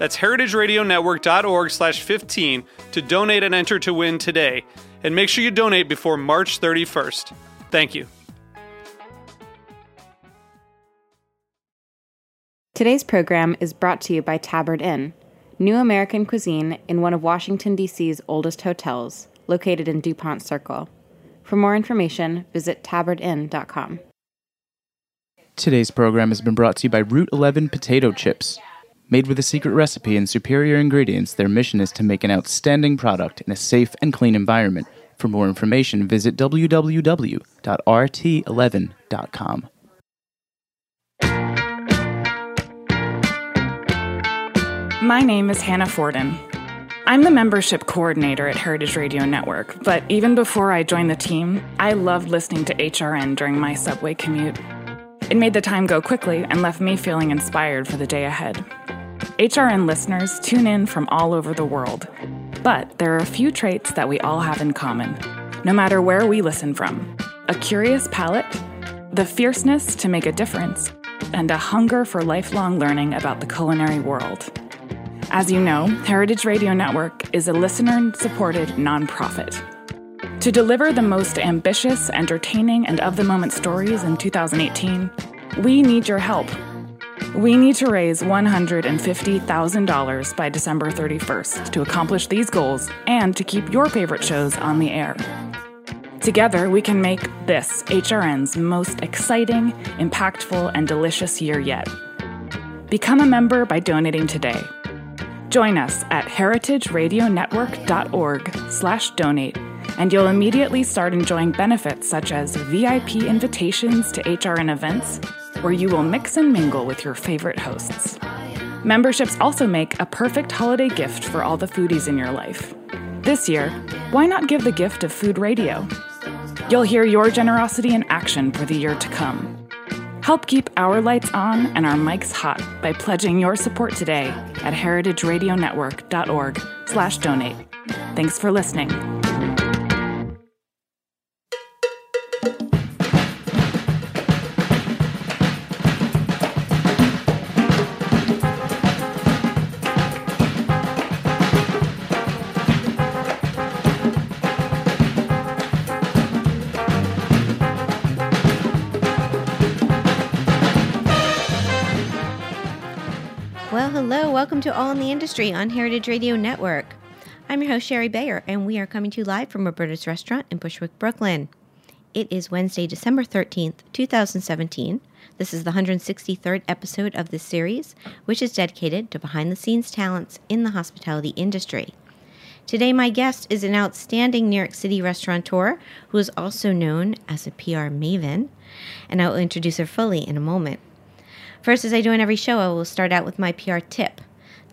That's heritageradionetwork.org slash 15 to donate and enter to win today. And make sure you donate before March 31st. Thank you. Today's program is brought to you by Tabard Inn, new American cuisine in one of Washington, D.C.'s oldest hotels, located in DuPont Circle. For more information, visit tabardinn.com. Today's program has been brought to you by Route 11 Potato Chips. Made with a secret recipe and superior ingredients, their mission is to make an outstanding product in a safe and clean environment. For more information, visit www.rt11.com. My name is Hannah Forden. I'm the membership coordinator at Heritage Radio Network, but even before I joined the team, I loved listening to HRN during my subway commute. It made the time go quickly and left me feeling inspired for the day ahead. HRN listeners tune in from all over the world, but there are a few traits that we all have in common, no matter where we listen from a curious palate, the fierceness to make a difference, and a hunger for lifelong learning about the culinary world. As you know, Heritage Radio Network is a listener supported nonprofit. To deliver the most ambitious, entertaining, and of the moment stories in 2018, we need your help. We need to raise $150,000 by December 31st to accomplish these goals and to keep your favorite shows on the air. Together, we can make this HRN's most exciting, impactful, and delicious year yet. Become a member by donating today. Join us at heritageradionetwork.org slash donate, and you'll immediately start enjoying benefits such as VIP invitations to HRN events, where you will mix and mingle with your favorite hosts. Memberships also make a perfect holiday gift for all the foodies in your life. This year, why not give the gift of food radio? You'll hear your generosity in action for the year to come. Help keep our lights on and our mics hot by pledging your support today at heritageradionetwork.org slash donate. Thanks for listening. Welcome to All in the Industry on Heritage Radio Network. I'm your host, Shari Bayer, and we are coming to you live from Roberta's Restaurant in Bushwick, Brooklyn. It is Wednesday, December 13th, 2017. This is the 163rd episode of this series, which is dedicated to behind the scenes talents in the hospitality industry. Today, my guest is an outstanding New York City restaurateur who is also known as a PR maven, and I will introduce her fully in a moment. First, as I do in every show, I will start out with my PR tip.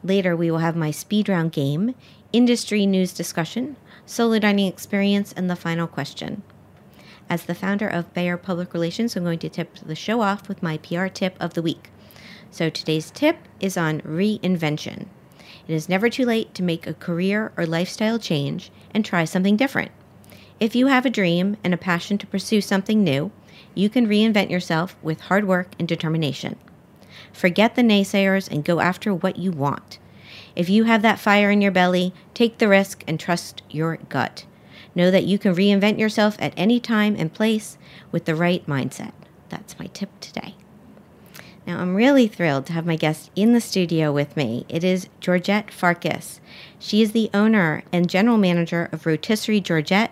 Later, we will have my speed round game, industry news discussion, solo dining experience, and the final question. As the founder of Bayer Public Relations, I'm going to tip the show off with my PR tip of the week. So today's tip is on reinvention. It is never too late to make a career or lifestyle change and try something different. If you have a dream and a passion to pursue something new, you can reinvent yourself with hard work and determination. Forget the naysayers and go after what you want. If you have that fire in your belly, take the risk and trust your gut. Know that you can reinvent yourself at any time and place with the right mindset. That's my tip today. Now, I'm really thrilled to have my guest in the studio with me. It is Georgette Farkas. She is the owner and general manager of Rotisserie Georgette,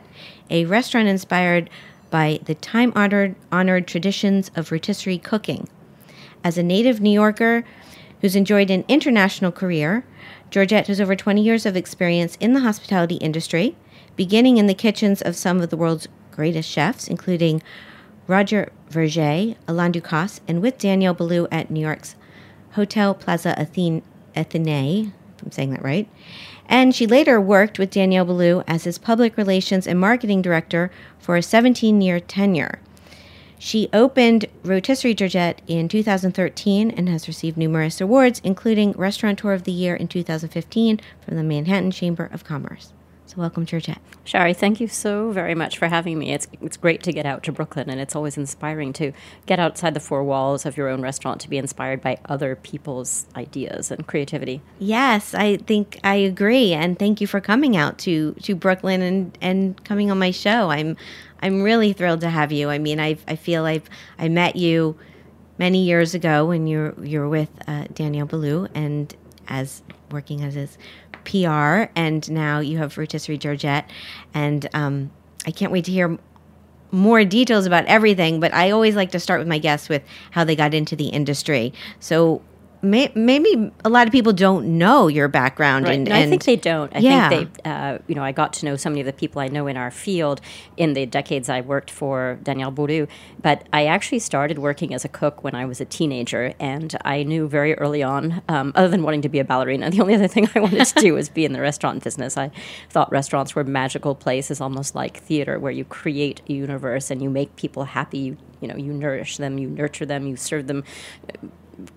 a restaurant inspired by the time honored honored traditions of rotisserie cooking. As a native New Yorker who's enjoyed an international career, Georgette has over 20 years of experience in the hospitality industry, beginning in the kitchens of some of the world's greatest chefs, including Roger Vergé, Alain Ducasse, and with Daniel Boulud at New York's Hotel Plaza Athene, Athene, if I'm saying that right. And she later worked with Daniel Boulud as his public relations and marketing director for a 17 year tenure. She opened Rotisserie Georgette in 2013 and has received numerous awards, including Restaurateur of the Year in 2015 from the Manhattan Chamber of Commerce. So, welcome, to your chat. Shari, thank you so very much for having me. It's, it's great to get out to Brooklyn, and it's always inspiring to get outside the four walls of your own restaurant to be inspired by other people's ideas and creativity. Yes, I think I agree, and thank you for coming out to, to Brooklyn and, and coming on my show. I'm I'm really thrilled to have you. I mean, I I feel I've I met you many years ago when you're you're with uh, Daniel Boulud and as working as his PR, and now you have Rotisserie Georgette, and um, I can't wait to hear more details about everything. But I always like to start with my guests with how they got into the industry. So may, maybe a lot of people don't know your background. Right. And, No, I think they don't. I Yeah. think they, uh, you know, I got to know so many of the people I know in our field in the decades I worked for Daniel Boulud. But I actually started working as a cook when I was a teenager, and I knew very early on, um, other than wanting to be a ballerina, the only other thing I wanted to do was be in the restaurant business. I thought restaurants were magical places, almost like theater, where you create a universe and you make people happy. You, you know, you nourish them, you nurture them, you serve them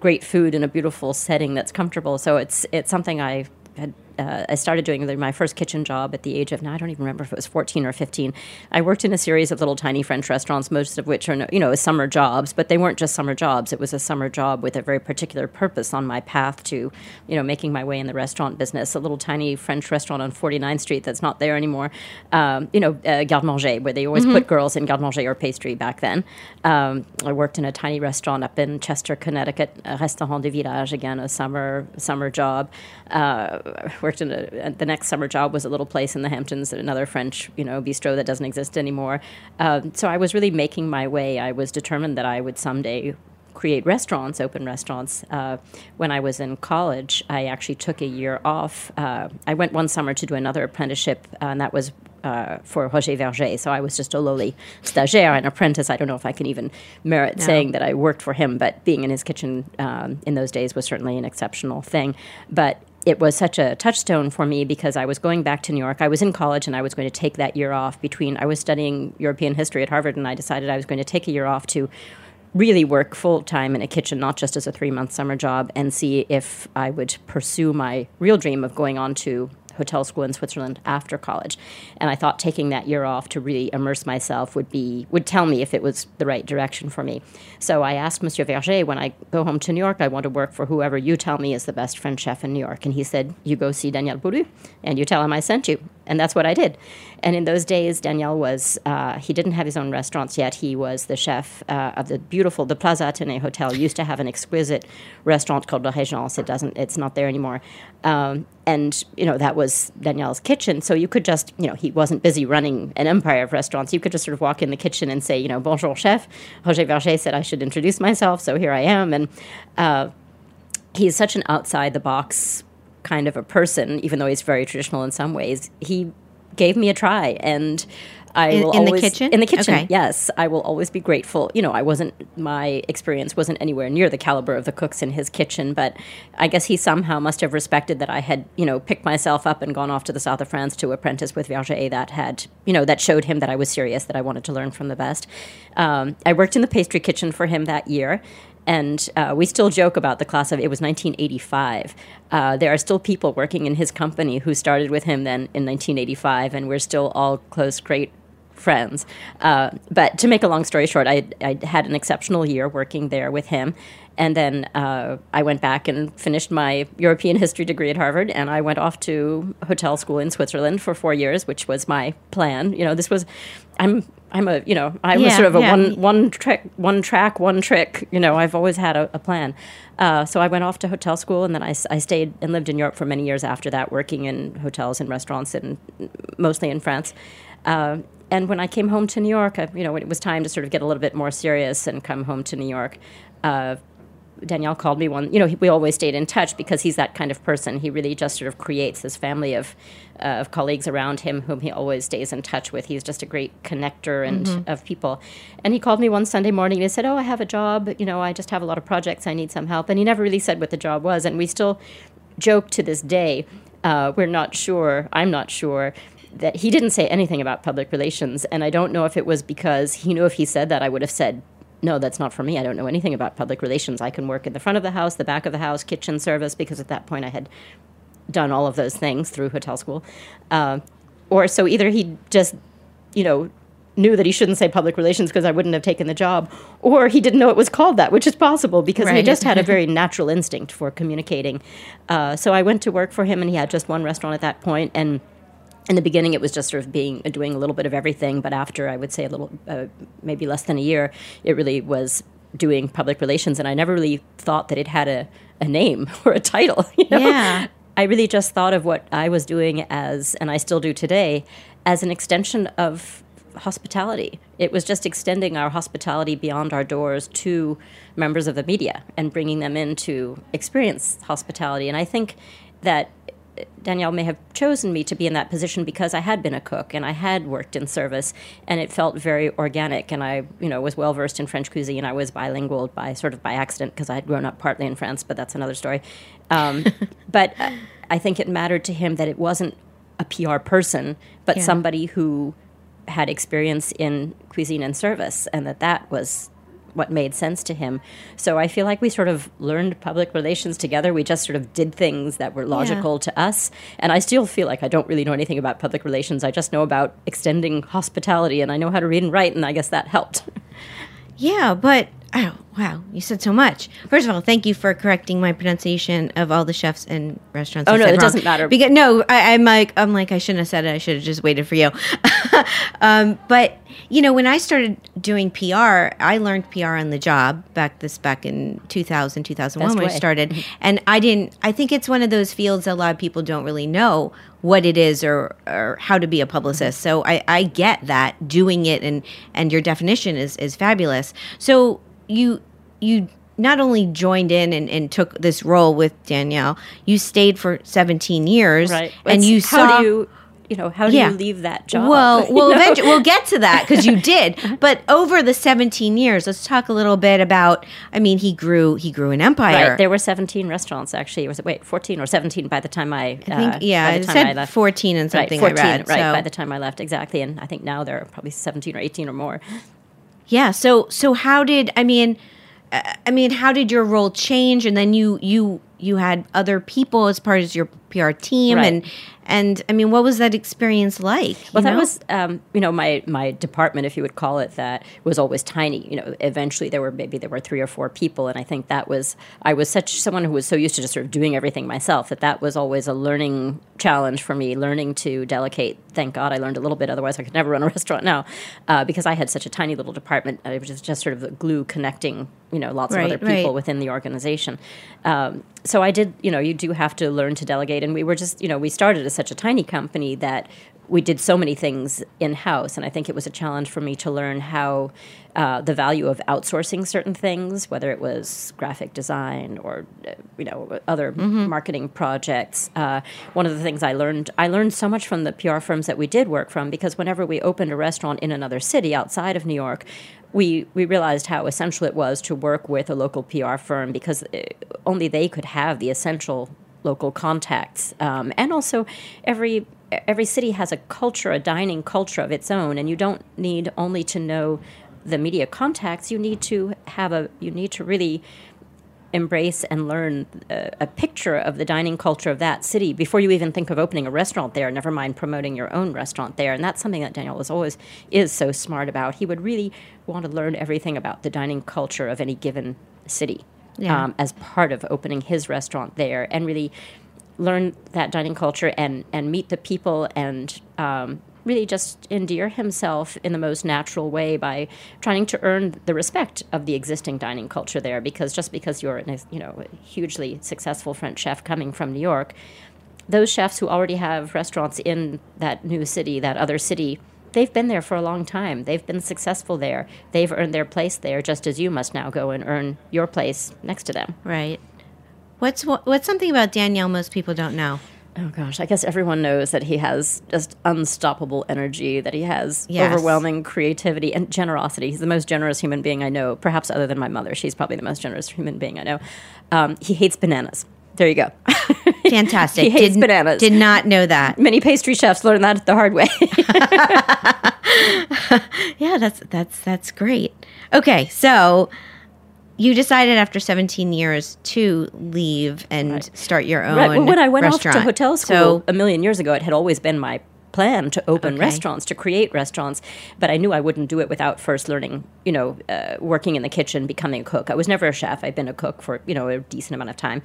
great food in a beautiful setting that's comfortable. So it's it's something I had. Uh, I started doing my first kitchen job at the age of now I don't even remember if it was 14 or 15. I worked in a series of little tiny French restaurants, most of which are no- you know summer jobs, but they weren't just summer jobs. It was a summer job with a very particular purpose on my path to you know making my way in the restaurant business. A little tiny French restaurant on 49th Street that's not there anymore. Um, you know, uh, Garde Manger, where they always put girls in garde manger or pastry back then. Um, I worked in a tiny restaurant up in Chester, Connecticut, Restaurant du Village, again, a summer summer job. Uh, worked in a, the next summer job was a little place in the Hamptons, at another French, you know, bistro that doesn't exist anymore. Um, so I was really making my way. I was determined that I would someday create restaurants, open restaurants. Uh, when I was in college, I actually took a year off. Uh, I went one summer to do another apprenticeship, uh, and that was uh, for Roger Vergé. So I was just a lowly stagiaire, an apprentice. I don't know if I can even merit saying that I worked for him, but being in his kitchen um, in those days was certainly an exceptional thing. But it was such a touchstone for me because I was going back to New York. I was in college and I was going to take that year off between, I was studying European history at Harvard and I decided I was going to take a year off to really work full time in a kitchen, not just as a three month summer job, and see if I would pursue my real dream of going on to hotel school in Switzerland after college. And I thought taking that year off to really immerse myself would be would tell me if it was the right direction for me. So I asked Monsieur Vergé when I go home to New York, I want to work for whoever you tell me is the best French chef in New York. And he said, You go see Daniel Boulud and you tell him I sent you. And that's what I did. And in those days, Daniel was, uh, he didn't have his own restaurants yet. He was the chef uh, of the beautiful, the Plaza Athénée Hotel used to have an exquisite restaurant called La Régence. It doesn't, it's not there anymore. Um, and, you know, that was Daniel's kitchen. So you could just, you know, he wasn't busy running an empire of restaurants. You could just sort of walk in the kitchen and say, you know, bonjour, chef. Roger Vergé said I should introduce myself. So here I am. And, uh, he's such an outside the box kind of a person, even though he's very traditional in some ways. He gave me a try, and I In- will in the always, kitchen? In the kitchen, Okay. yes, I will always be grateful. You know, I wasn't my experience wasn't anywhere near the caliber of the cooks in his kitchen, but I guess he somehow must have respected that I had you know picked myself up and gone off to the south of France to apprentice with Vergé. That had you know that showed him that I was serious, that I wanted to learn from the best. Um, I worked in the pastry kitchen for him that year and uh, we still joke about the class of it was 1985 uh, there are still people working in his company who started with him then in 1985 and we're still all close great friends. Uh, but to make a long story short I, I had an exceptional year working there with him. And then uh, I went back and finished my European history degree at Harvard, and I went off to hotel school in Switzerland for four years, which was my plan. You know, this was, I'm I'm a, you know, I was sort of a yeah. one one trick, one track, one trick. You know, I've always had a, a plan. Uh, so I went off to hotel school, and then I stayed and lived in Europe for many years after that, working in hotels and restaurants, and mostly in France. Uh, and when I came home to New York, I, you know, when it was time to sort of get a little bit more serious and come home to New York. Uh, Daniel called me one. You know, he, we always stayed in touch because he's that kind of person. He really just sort of creates this family of uh, of colleagues around him whom he always stays in touch with. He's just a great connector and of people. And he called me one Sunday morning and he said, "Oh, I have a job. You know, I just have a lot of projects. I need some help." And he never really said what the job was. And we still joke to this day. Uh, we're not sure. I'm not sure that he didn't say anything about public relations. And I don't know if it was because he knew if he said that, I would have said no, that's not for me. I don't know anything about public relations. I can work in the front of the house, the back of the house, kitchen service, because at that point I had done all of those things through hotel school. Uh, or so either he just, you know, knew that he shouldn't say public relations because I wouldn't have taken the job, or he didn't know it was called that, which is possible because he just had a very natural instinct for communicating. Uh, so I went to work for him, and he had just one restaurant at that point, and in the beginning it was just sort of being doing a little bit of everything but after i would say a little uh, maybe less than a year it really was doing public relations and i never really thought that it had a, a name or a title you know Yeah. i really just thought of what i was doing as and i still do today as an extension of hospitality it was just extending our hospitality beyond our doors to members of the media and bringing them in to experience hospitality and i think that Daniel may have chosen me to be in that position because I had been a cook and I had worked in service and it felt very organic and I, you know, was well versed in French cuisine. And I was bilingual by sort of by accident because I had grown up partly in France, but that's another story. Um, but uh, I think it mattered to him that it wasn't a PR person, but Yeah. somebody who had experience in cuisine and service and that that was what made sense to him. So I feel like we sort of learned public relations together. We just sort of did things that were logical to us. And I still feel like I don't really know anything about public relations. I just know about extending hospitality and I know how to read and write and I guess that helped. Yeah, but oh wow, you said so much. First of all, thank you for correcting my pronunciation of all the chefs and restaurants. Oh, I no, it wrong. doesn't matter. Because no, I, I'm like I'm like I shouldn't have said it. I should have just waited for you. um, but you know, when I started doing PR, I learned PR on the job back this back in 2000, 2001 Best when I started, and I didn't. I think it's one of those fields that a lot of people don't really know what it is or or how to be a publicist. So I, I get that doing it and and your definition is is fabulous. So you you not only joined in and, and took this role with Daniel, you stayed for 17 years, right? and It's- you how saw. do you, you know, how do Yeah. you leave that job? well, eventually we'll get to that because you did. But over the 17 years, let's talk a little bit about. I mean, he grew he grew an empire. Right, there were 17 restaurants actually. Was it wait 14 or 17 by the time I? I think uh, yeah, it time I said left. 14 and something right, 14, I read. right so. by the time I left exactly, and I think now there are probably 17 or 18 or more. Yeah. So so how did I mean? uh, I mean, how did your role change? And then you you you had other people as part of your PR team, Right. and and I mean, what was that experience like? Well, you that was, um, you know, my my department, if you would call it that, was always tiny. You know, eventually there were maybe there were three or four people, and I think that was I was such someone who was so used to just sort of doing everything myself that that was always a learning challenge for me, learning to delegate. Thank God I learned a little bit. Otherwise, I could never run a restaurant now, uh, because I had such a tiny little department. I was just, just sort of the glue connecting, you know, lots Right, of other people right. within the organization. Um, so I did, you know, you do have to learn to delegate. And we were just, you know, we started as such a tiny company that we did so many things in house. And I think it was a challenge for me to learn how uh, the value of outsourcing certain things, whether it was graphic design or, uh, you know, other marketing projects. Uh, one of the things I learned, I learned so much from the PR firms that we did work from because whenever we opened a restaurant in another city outside of New York, we, we realized how essential it was to work with a local PR firm because uh, only they could have the essential local contacts. Um, and also, every every city has a culture, a dining culture of its own, and you don't need only to know the media contacts. You need to have a you need to really embrace and learn a, a picture of the dining culture of that city before you even think of opening a restaurant there never mind promoting your own restaurant there and that's something that daniel was always is so smart about he would really want to learn everything about the dining culture of any given city Yeah. um, as part of opening his restaurant there and really learn that dining culture and and meet the people and um, really just endear himself in the most natural way by trying to earn the respect of the existing dining culture there. Because just because you're a you know a hugely successful French chef coming from New York, those chefs who already have restaurants in that new city, that other city, they've been there for a long time. They've been successful there. They've earned their place there, just as you must now go and earn your place next to them. Right. What's what's something about Daniel most people don't know? Oh gosh, I guess everyone knows that he has just unstoppable energy, that he has Yes. overwhelming creativity and generosity. He's the most generous human being I know, perhaps other than my mother. She's probably the most generous human being I know. Um, he hates bananas. There you go. Fantastic. He hates did, bananas. Did not know that. Many pastry chefs learn that the hard way. Yeah, that's that's that's great. Okay, so you decided after 17 years to leave and start your own Right. Well, when I went restaurant. off to hotel school So, a million years ago, it had always been my plan to open Okay. restaurants, to create restaurants. But I knew I wouldn't do it without first learning, you know, uh, working in the kitchen, becoming a cook. I was never a chef. I've been a cook for, you know, a decent amount of time.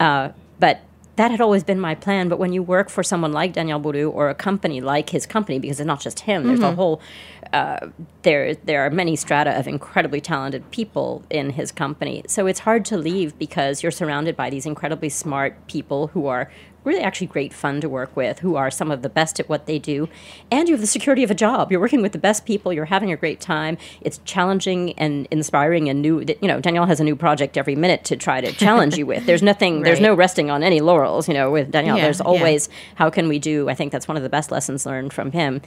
Uh, but that had always been my plan. But when you work for someone like Daniel Boulud or a company like his company, because it's not just him, there's a whole uh, there there are many strata of incredibly talented people in his company. So it's hard to leave because you're surrounded by these incredibly smart people who are really actually great fun to work with, who are some of the best at what they do, and you have the security of a job. You're working with the best people. You're having a great time. It's challenging and inspiring and new. You know, Daniel has a new project every minute to try to challenge you with. There's nothing. There's no resting on any laurels. You know, with Daniel, Yeah, there's yeah. always how can we do. I think that's one of the best lessons learned from him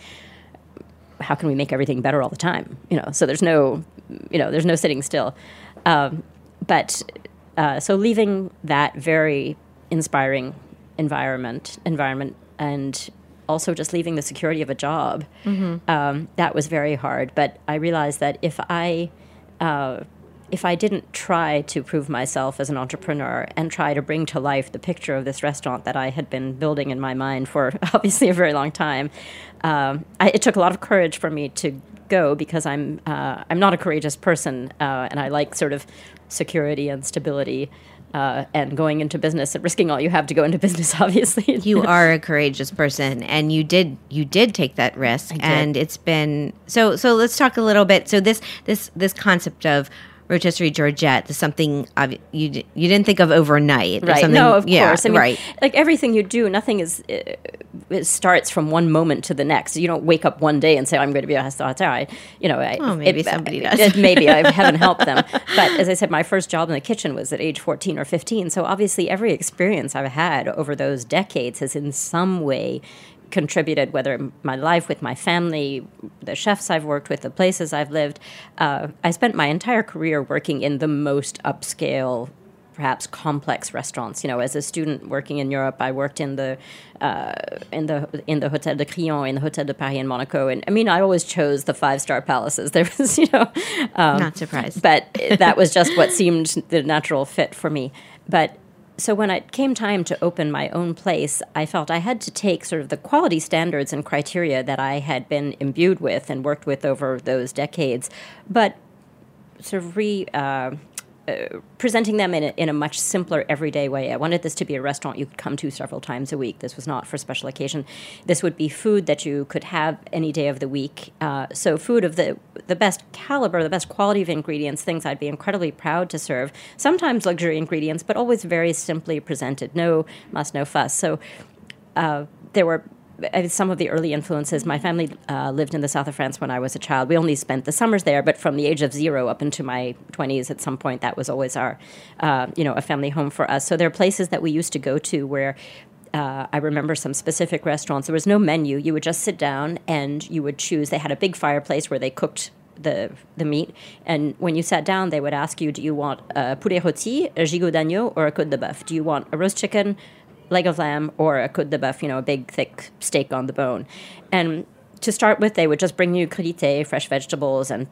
how can we make everything better all the time? You know, so there's no, you know, there's no sitting still. Um, but uh, so leaving that very inspiring environment, environment, and also just leaving the security of a job, um, that was very hard. But I realized that if I uh, if I didn't try to prove myself as an entrepreneur and try to bring to life the picture of this restaurant that I had been building in my mind for obviously a very long time, um, I, it took a lot of courage for me to go because I'm uh, I'm not a courageous person uh, and I like sort of security and stability. Uh, and going into business and risking all you have to go into business, obviously. you are a courageous person and you did you did take that risk and it's been so so let's talk a little bit so this this this concept of rotisserie georgette is something obvi- you you didn't think of overnight right. no of yeah, course. I mean, right. like everything you do nothing is uh, it starts from one moment to the next. You don't wake up one day and say i'm going to be a restaurateur you know I, Oh, maybe it- somebody it- does. maybe i haven't helped them. But as i said my first job in the kitchen was at age 14 or 15 so obviously every experience i've had over those decades has in some way contributed, whether in my life with my family, the chefs I've worked with, the places I've lived. Uh, I spent my entire career working in the most upscale, perhaps complex restaurants. You know, as a student working in Europe, I worked in the uh, in the in the Hotel de Crillon, in the Hotel de Paris in Monaco, and I mean, I always chose the five star palaces. There was, you know, um, not surprised but that was just what seemed the natural fit for me. But so when it came time to open my own place, I felt I had to take sort of the quality standards and criteria that I had been imbued with and worked with over those decades, but sort of re. Uh, presenting them in a, in a much simpler everyday way. I wanted this to be a restaurant you could come to several times a week. This was not for special occasion. This would be food that you could have any day of the week. Uh, so food of the the best caliber, the best quality of ingredients, things I'd be incredibly proud to serve. Sometimes luxury ingredients, but always very simply presented. No muss, no fuss. So uh, there were some of the early influences. My family uh, lived in the south of France when I was a child. We only spent the summers there, but from the age of zero up into my twenties, at some point, that was always our, uh, you know, a family home for us. So there are places that we used to go to where. Uh, I remember some specific restaurants. There was no menu. You would just sit down and you would choose. They had a big fireplace where they cooked the the meat. And when you sat down, they would ask you, "Do you want a poulet rôti, a gigot d'agneau, or a côte de bœuf? Do you want a roast chicken, leg of lamb, or a côte de bœuf? You know, a big thick steak on the bone." And to start with, they would just bring you crudité, fresh vegetables, and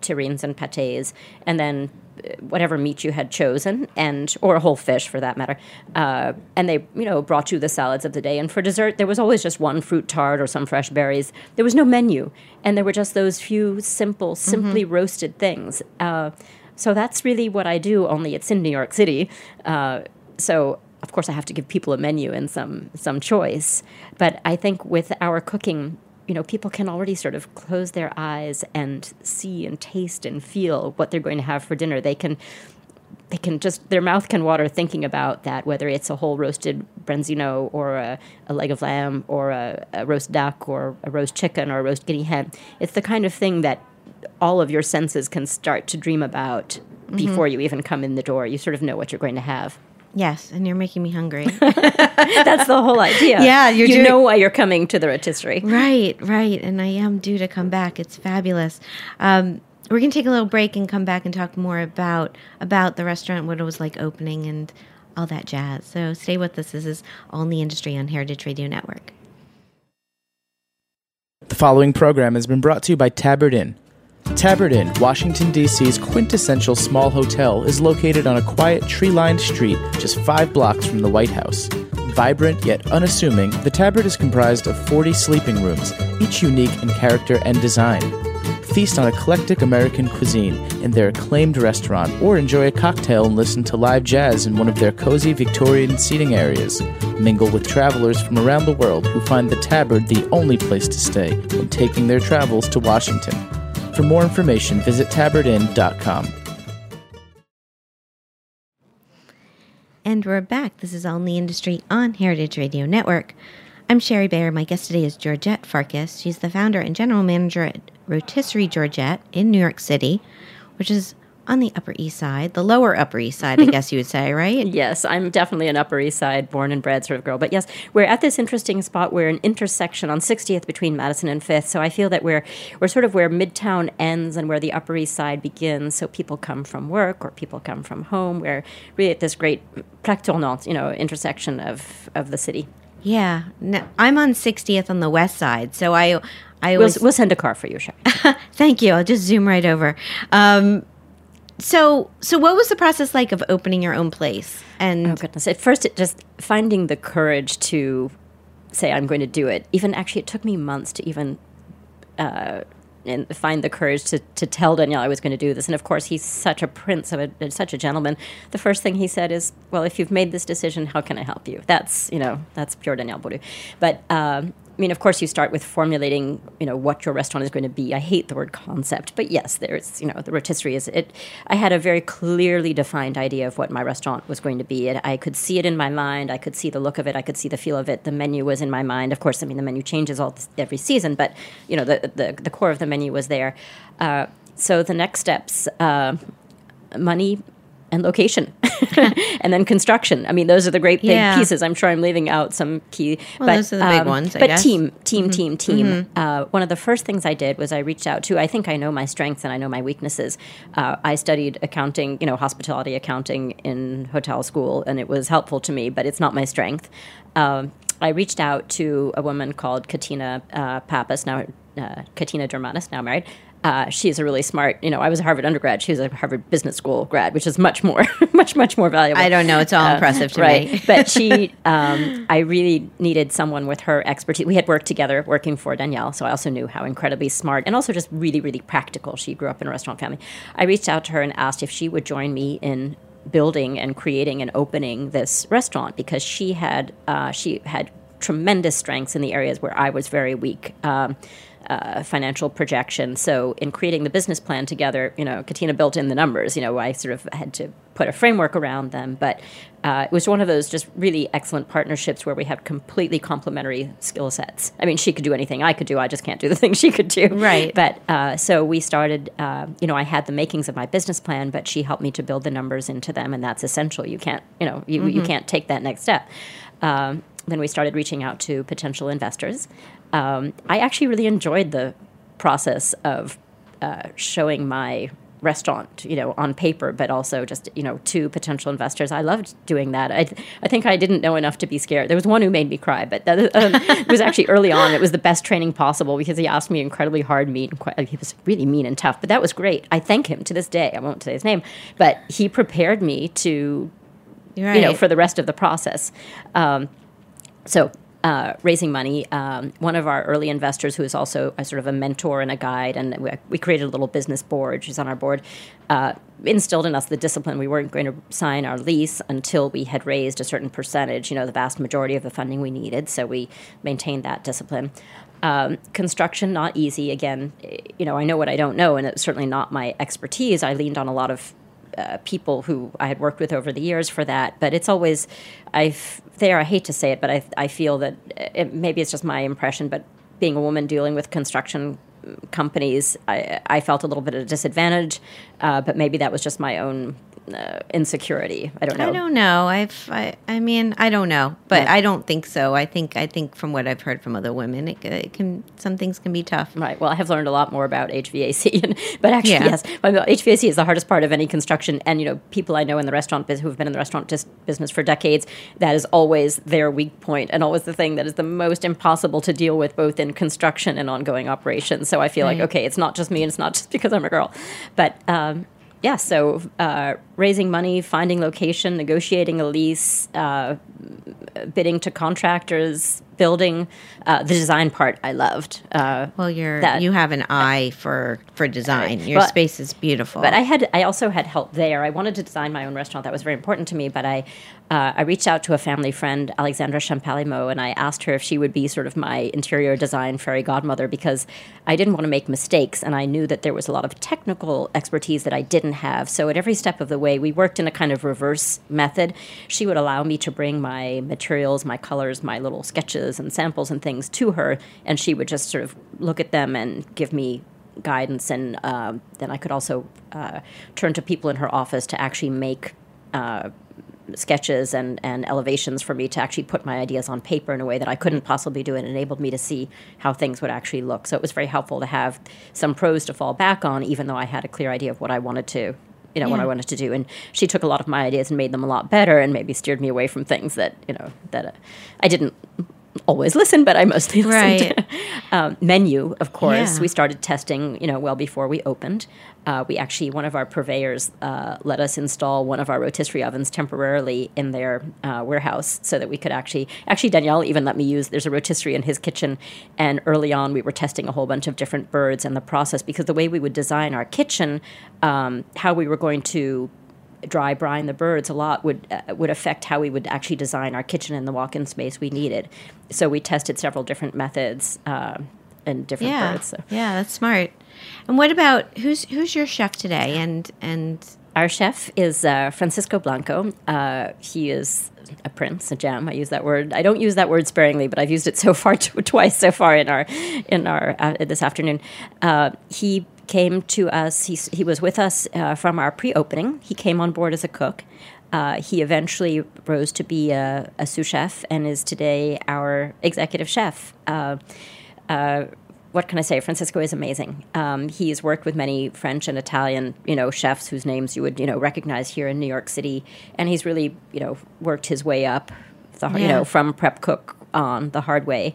terrines and pâtés, and then uh, whatever meat you had chosen, and or a whole fish for that matter. Uh, and they, you know, brought you the salads of the day. And for dessert, there was always just one fruit tart or some fresh berries. There was no menu, and there were just those few simple, simply roasted things. Uh, so that's really what I do. Only it's in New York City. Uh, so of course, I have to give people a menu and some some choice. But I think with our cooking you know, people can already sort of close their eyes and see and taste and feel what they're going to have for dinner. They can they can just their mouth can water thinking about that whether it's a whole roasted branzino or a, a leg of lamb or a, a, roast duck or a roast chicken or a roast guinea hen it's the kind of thing that all of your senses can start to dream about mm-hmm. before you even come in the door you sort of know what you're going to have Yes, and you're making me hungry. That's the whole idea. Yeah, you doing... know why you're coming to the rotisserie. Right, right. And I am due to come back. It's fabulous. Um, we're going to take a little break and come back and talk more about about the restaurant, what it was like opening, and all that jazz. So stay with us. This is All in the Industry on Heritage Radio Network. The following program has been brought to you by Tabard Inn. Tabard Inn, Washington, D.C.'s quintessential small hotel, is located on a quiet tree lined street just five blocks from the White House. Vibrant yet unassuming, the Tabard is comprised of 40 sleeping rooms, each unique in character and design feast on eclectic American cuisine in their acclaimed restaurant, or enjoy a cocktail and listen to live jazz in one of their cozy Victorian seating areas. Mingle with travelers from around the world who find the Tabard the only place to stay when taking their travels to Washington. For more information, visit tabardinn.com. And we're back. This is All in the Industry on Heritage Radio Network. I'm Shari Bayer. My guest today is Georgette Farkas. She's the founder and general manager at Rotisserie Georgette in New York City, which is on the Upper East Side, the lower Upper East Side, I guess you would say, right? Yes, I'm definitely an Upper East Side, born and bred sort of girl. But yes, we're at this interesting spot. We're an intersection on 60th between Madison and Fifth. So I feel that we're we're sort of where Midtown ends and where the Upper East Side begins. So people come from work or people come from home. We're really at this great plaque tournante, you know, intersection of of the city. Yeah, no, I'm on 60th on the west side, so I, I always we'll, we'll send a car for you, Shari. Thank you. I'll just zoom right over. Um, so, so what was the process like of opening your own place? And oh goodness, at first, it just finding the courage to say I'm going to do it. Even actually, it took me months to even. Uh, and find the courage to, to tell Daniel I was going to do this. And of course, he's such a prince of a, such a gentleman. The first thing he said is, "Well, if you've made this decision, how can I help you?" That's you know that's pure Daniel Boulud. But um, mean, of course, you start with formulating, you know, what your restaurant is going to be. I hate the word concept, but yes, there's, you know, the rotisserie is it. I had a very clearly defined idea of what my restaurant was going to be. I could see it in my mind. I could see the look of it. I could see the feel of it. The menu was in my mind. Of course, I mean, the menu changes all every season, but you know, the the, the core of the menu was there. Uh, so the next steps, uh, money and location and then construction i mean those are the great big yeah. pieces i'm sure i'm leaving out some key well, but those are the big um, ones I but guess. team team mm-hmm. team team mm-hmm. uh, one of the first things i did was i reached out to i think i know my strengths and i know my weaknesses uh, i studied accounting you know hospitality accounting in hotel school and it was helpful to me but it's not my strength um, I reached out to a woman called Katina uh, Pappas, now uh, Katina Germanis, now married, uh, she's a really smart, you know, I was a Harvard undergrad. She was a Harvard Business School grad, which is much more, much, much more valuable. I don't know. It's all uh, impressive to right. me. but she, um, I really needed someone with her expertise. We had worked together working for Daniel, so I also knew how incredibly smart and also just really, really practical. She grew up in a restaurant family. I reached out to her and asked if she would join me in building and creating and opening this restaurant because she had, uh, she had tremendous strengths in the areas where I was very weak. Um, uh, financial projection. So in creating the business plan together, you know, Katina built in the numbers. You know, I sort of had to put a framework around them, but uh, it was one of those just really excellent partnerships where we have completely complementary skill sets. I mean, she could do anything I could do. I just can't do the things she could do. Right. But uh, so we started. Uh, you know, I had the makings of my business plan, but she helped me to build the numbers into them, and that's essential. You can't, you know, you, mm-hmm. you can't take that next step. Um, then we started reaching out to potential investors um, I actually really enjoyed the process of uh, showing my restaurant, you know, on paper, but also just, you know, to potential investors. I loved doing that. I, th- I think I didn't know enough to be scared. There was one who made me cry, but that, um, it was actually early on. It was the best training possible because he asked me incredibly hard meat. And quite, he was really mean and tough, but that was great. I thank him to this day. I won't say his name, but he prepared me to, right. you know, for the rest of the process. Um, so uh, raising money. Um, one of our early investors, who is also a sort of a mentor and a guide, and we, we created a little business board. She's on our board. Uh, instilled in us the discipline. We weren't going to sign our lease until we had raised a certain percentage. You know, the vast majority of the funding we needed. So we maintained that discipline. Um, construction, not easy. Again, you know, I know what I don't know, and it's certainly not my expertise. I leaned on a lot of uh, people who I had worked with over the years for that. But it's always, I there. I hate to say it, but I I feel that it, maybe it's just my impression. But being a woman dealing with construction companies, I, I felt a little bit at a disadvantage. Uh, but maybe that was just my own uh, insecurity. I don't know. I don't know. I've, I, I mean, I don't know, but Yeah. I don't think so. I think, I think from what I've heard from other women, it, it can, some things can be tough. Right. Well, I have learned a lot more about HVAC, and, but actually, Yeah. yes, HVAC is the hardest part of any construction. And you know, people I know in the restaurant business who've been in the restaurant dis- business for decades, that is always their weak point, and always the thing that is the most impossible to deal with, both in construction and ongoing operations. So I feel like okay, it's not just me, and it's not just because I'm a girl, but. Um, yeah, so uh, raising money, finding location, negotiating a lease, uh, bidding to contractors, building. Uh, the design part I loved. Uh, Well, you're, That- you have an eye for, for design. Your But- space is beautiful. But I had I also had help there. I wanted to design my own restaurant. That was very important to me. But I uh, I reached out to a family friend, Alexandra Champalimaud, and I asked her if she would be sort of my interior design fairy godmother because I didn't want to make mistakes, and I knew that there was a lot of technical expertise that I didn't have. So at every step of the way, we worked in a kind of reverse method. She would allow me to bring my materials, my colors, my little sketches and samples and things to her, and she would just sort of look at them and give me guidance, and um, then I could also uh, turn to people in her office to actually make uh, sketches and, and elevations for me to actually put my ideas on paper in a way that I couldn't possibly do. It enabled me to see how things would actually look. So it was very helpful to have some pros to fall back on, even though I had a clear idea of what I wanted to. You know what I wanted to do, and she took a lot of my ideas and made them a lot better, and maybe steered me away from things that you know that uh, I didn't always listen, but I mostly listened. Right. um, menu, of course, Yeah. we started testing. You know, well before we opened. Uh, we actually one of our purveyors uh, let us install one of our rotisserie ovens temporarily in their uh, warehouse so that we could actually actually Daniel even let me use. There's a rotisserie in his kitchen, and early on we were testing a whole bunch of different birds and the process because the way we would design our kitchen, um, how we were going to dry brine the birds a lot would uh, would affect how we would actually design our kitchen and the walk-in space we needed. So we tested several different methods uh, and different yeah. birds. So. Yeah, that's smart. And what about, who's, who's your chef today? And, and Our chef is uh, Francisco Blanco. Uh, he is a prince, a gem. I use that word. I don't use that word sparingly, but I've used it so far t- twice so far in our in our uh, this afternoon. Uh, he came to us. He he was with us uh, from our pre-opening. He came on board as a cook. Uh, he eventually rose to be a, a sous chef and is today our executive chef. Uh, uh, what can I say? Francisco is amazing. Um, he's worked with many French and Italian, you know, chefs whose names you would, you know, recognize here in New York City, and he's really, you know, worked his way up, the, you know, from prep cook on the hard way.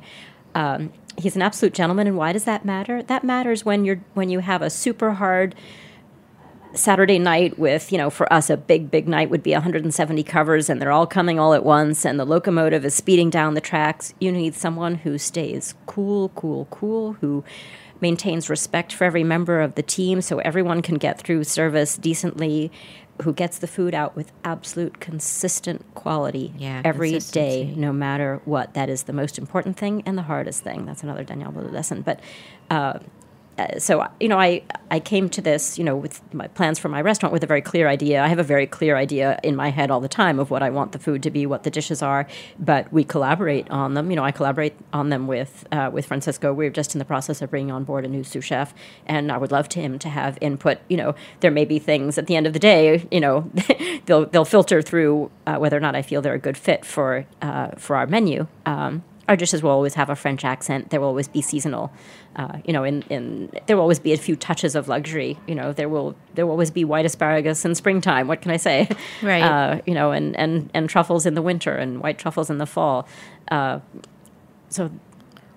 Um, he's an absolute gentleman, and why does that matter? That matters when you're when you have a super hard Saturday night with, you know, for us, a big, big night would be 170 covers and they're all coming all at once and the locomotive is speeding down the tracks. You need someone who stays cool, cool, cool, who maintains respect for every member of the team so everyone can get through service decently, who gets the food out with absolute consistent quality Yeah, every day, no matter what. That is the most important thing and the hardest thing. That's another Daniel Boulud lesson. But uh, uh, so you know, I I came to this, you know, with my plans for my restaurant with a very clear idea. I have a very clear idea in my head all the time of what I want the food to be, what the dishes are. But we collaborate on them. You know, I collaborate on them with uh, with Francisco. We're just in the process of bringing on board a new sous chef, and I would love to him to have input. You know, there may be things at the end of the day. You know, they'll they'll filter through uh, whether or not I feel they're a good fit for uh, for our menu. Um, our dishes will always have a French accent. There will always be seasonal, uh, you know, in, in there will always be a few touches of luxury. You know, there will there will always be white asparagus in springtime. What can I say? Right. Uh, you know, and, and and truffles in the winter and white truffles in the fall. Uh, so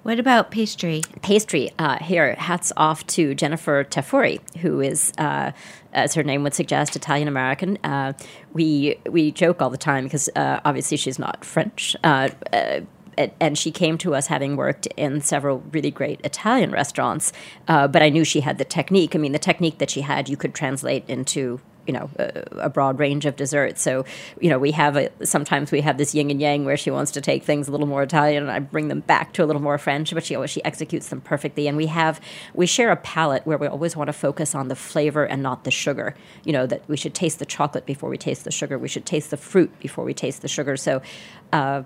what about pastry? pastry uh, here. Hats off to Jennifer Tafuri, who is, uh, as her name would suggest, Italian American. Uh, we we joke all the time because uh, obviously she's not French. Uh, and- and she came to us having worked in several really great Italian restaurants, uh, but I knew she had the technique. I mean, the technique that she had, you could translate into you know a, a, broad range of desserts. So you know we have a sometimes we have this yin and yang where she wants to take things a little more Italian, and I bring them back to a little more French. But she always she executes them perfectly, and we have we share a palate where we always want to focus on the flavor and not the sugar. You know that we should taste the chocolate before we taste the sugar. We should taste the fruit before we taste the sugar. So. Uh,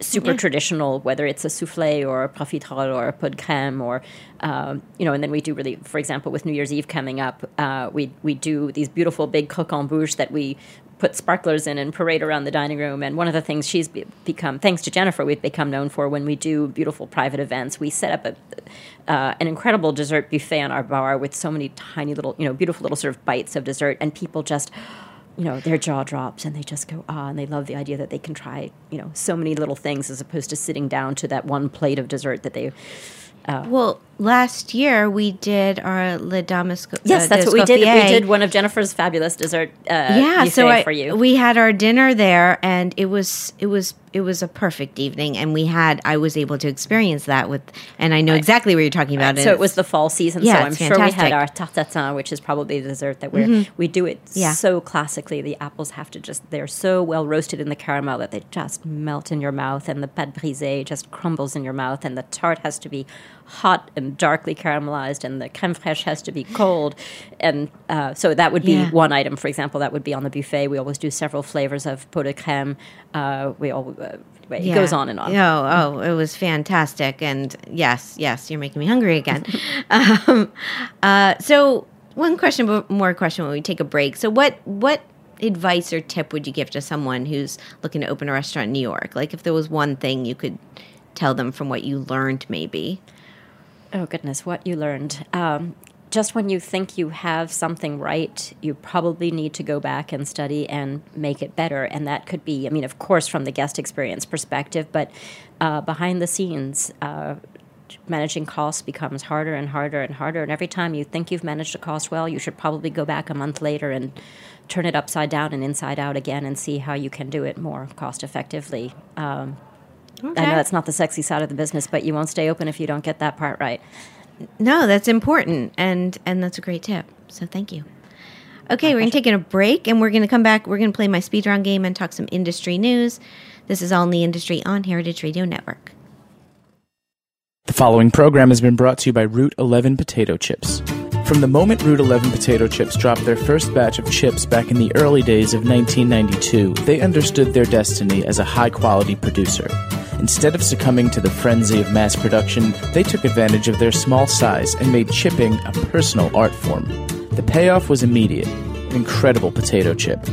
super yeah. traditional, whether it's a souffle or a profiterole or a pot de crème or, um, you know, and then we do really, for example, with New Year's Eve coming up, uh, we, we do these beautiful big croquembouche that we put sparklers in and parade around the dining room. And one of the things she's be- become, thanks to Jennifer, we've become known for when we do beautiful private events. We set up a, uh, an incredible dessert buffet on our bar with so many tiny little, you know, beautiful little sort of bites of dessert, and people just you know, their jaw drops and they just go, ah, and they love the idea that they can try, you know, so many little things as opposed to sitting down to that one plate of dessert that they. Uh, well, last year we did our Les Dames. Yes, uh, that's what we did. We did one of Jennifer's fabulous dessert. Uh, yeah, so I, for you. we had our dinner there, and it was it was it was a perfect evening, and we had I was able to experience that with, and I know right. exactly what you're talking about. Right. So it was the fall season. Yeah, so I'm sure we had our tarte Tatin, which is probably the dessert that we mm-hmm. we do it yeah. so classically. The apples have to just they're so well roasted in the caramel that they just melt in your mouth, and the pâte brisée just crumbles in your mouth, and the tart has to be hot and darkly caramelized, and the creme fraiche has to be cold. And uh, so that would be yeah. one item, for example, that would be on the buffet. We always do several flavors of pot de creme. Uh, we all. Uh, it yeah. goes on and on. Oh, oh, it was fantastic. And yes, yes, you're making me hungry again. um, uh, so, one question, more question when we take a break. So, what, what advice or tip would you give to someone who's looking to open a restaurant in New York? Like, if there was one thing you could tell them from what you learned, maybe. Oh, goodness, what you learned. Um, just when you think you have something right, you probably need to go back and study and make it better. And that could be, I mean, of course, from the guest experience perspective, but uh, behind the scenes, uh, managing costs becomes harder and harder and harder. And every time you think you've managed a cost well, you should probably go back a month later and turn it upside down and inside out again and see how you can do it more cost effectively. Um, Okay. I know that's not the sexy side of the business, but you won't stay open if you don't get that part right. No, that's important, and and that's a great tip. So thank you. Okay, we're gonna take a break, and we're gonna come back. We're gonna play my speed round game and talk some industry news. This is all in the industry on Heritage Radio Network. The following program has been brought to you by Route 11 Potato Chips. From the moment Route 11 potato chips dropped their first batch of chips back in the early days of 1992, they understood their destiny as a high quality producer. Instead of succumbing to the frenzy of mass production, they took advantage of their small size and made chipping a personal art form. The payoff was immediate an incredible potato chip.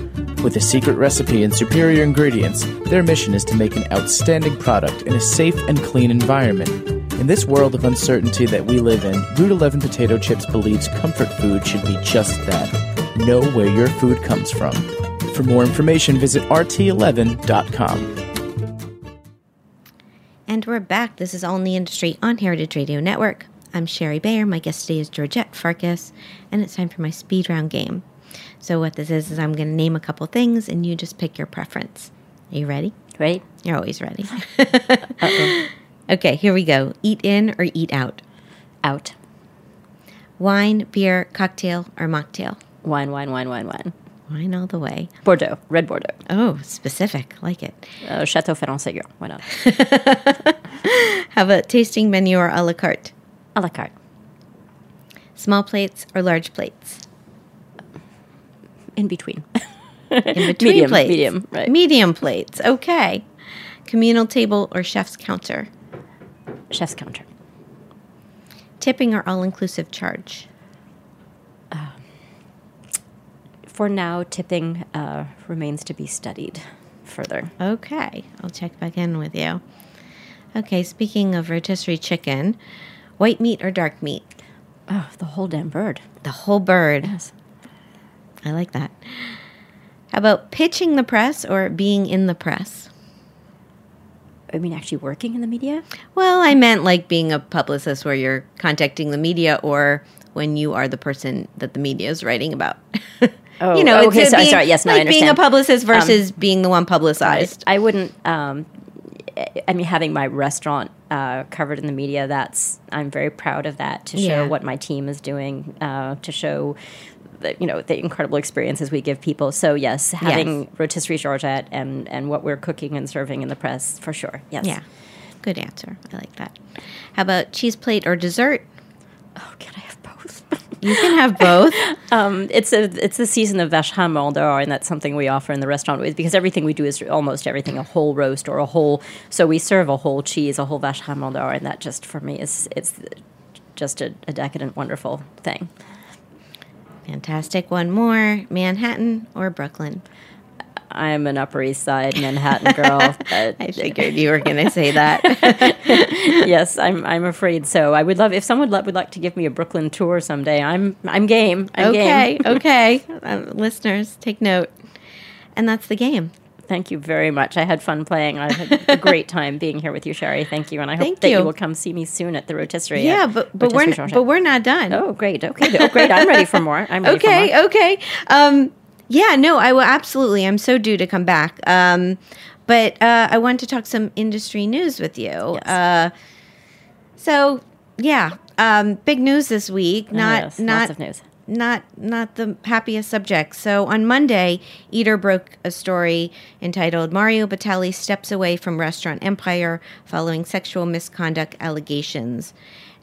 With a secret recipe and superior ingredients, their mission is to make an outstanding product in a safe and clean environment. In this world of uncertainty that we live in, Route 11 Potato Chips believes comfort food should be just that. Know where your food comes from. For more information, visit rt11.com. And we're back. This is All in the Industry on Heritage Radio Network. I'm Shari Bayer. My guest today is Georgette Farkas, and it's time for my speed round game. So, what this is, is I'm going to name a couple things, and you just pick your preference. Are you ready? Ready. You're always ready. okay, here we go. Eat in or eat out? Out. Wine, beer, cocktail, or mocktail? Wine, wine, wine, wine, wine. Wine all the way. Bordeaux, red Bordeaux. Oh, specific. Like it. Uh, Chateau Ferrand Ségur. Why not? Have a tasting menu or a la carte? A la carte. Small plates or large plates? In between. In between medium, plates. Medium, right. Medium plates. Okay. Communal table or chef's counter? Chef's counter. Tipping or all inclusive charge? For now, tipping uh, remains to be studied further. Okay, I'll check back in with you. Okay, speaking of rotisserie chicken, white meat or dark meat? Oh, the whole damn bird. The whole bird. Yes. I like that. How about pitching the press or being in the press? I mean, actually working in the media? Well, I meant like being a publicist where you're contacting the media or when you are the person that the media is writing about. Oh, you know, okay. So, being, sorry. Yes, no, like I understand. Being a publicist versus um, being the one publicized. I wouldn't. Um, I mean, having my restaurant uh, covered in the media, that's I'm very proud of that to show Yeah. what my team is doing, uh, to show the, you know the incredible experiences we give people. So yes, having rotisserie Georgette and and what we're cooking and serving in the press for sure. Yes. Yeah. Good answer. I like that. How about cheese plate or dessert? Oh, can I? You can have both. Um, it's a it's the season of Vacherin Mont d'Or, and that's something we offer in the restaurant because everything we do is almost everything a whole roast or a whole. So we serve a whole cheese, a whole Vacherin Mont d'Or, and that just for me is it's just a, a decadent, wonderful thing. Fantastic. One more Manhattan or Brooklyn? I'm an Upper East Side Manhattan girl. but I figured you were going to say that. yes, I'm. I'm afraid so. I would love if someone would like to give me a Brooklyn tour someday. I'm. I'm game. I'm okay. game. okay. Um, listeners, take note. And that's the game. Thank you very much. I had fun playing. I had a great time being here with you, Shari. Thank you, and I hope Thank that you. you. will come see me soon at the rotisserie. Yeah, at but but we're n- but we're not done. Oh, great. Okay. Oh, great. I'm ready for more. I'm ready for more. okay. Okay. Um, yeah. No, I will absolutely. I'm so due to come back. Um, but uh, I want to talk some industry news with you. Yes. Uh, so yeah, um, big news this week. Not yes, not lots of news. not not the happiest subject. So on Monday, Eater broke a story entitled "Mario Batali steps away from restaurant empire following sexual misconduct allegations."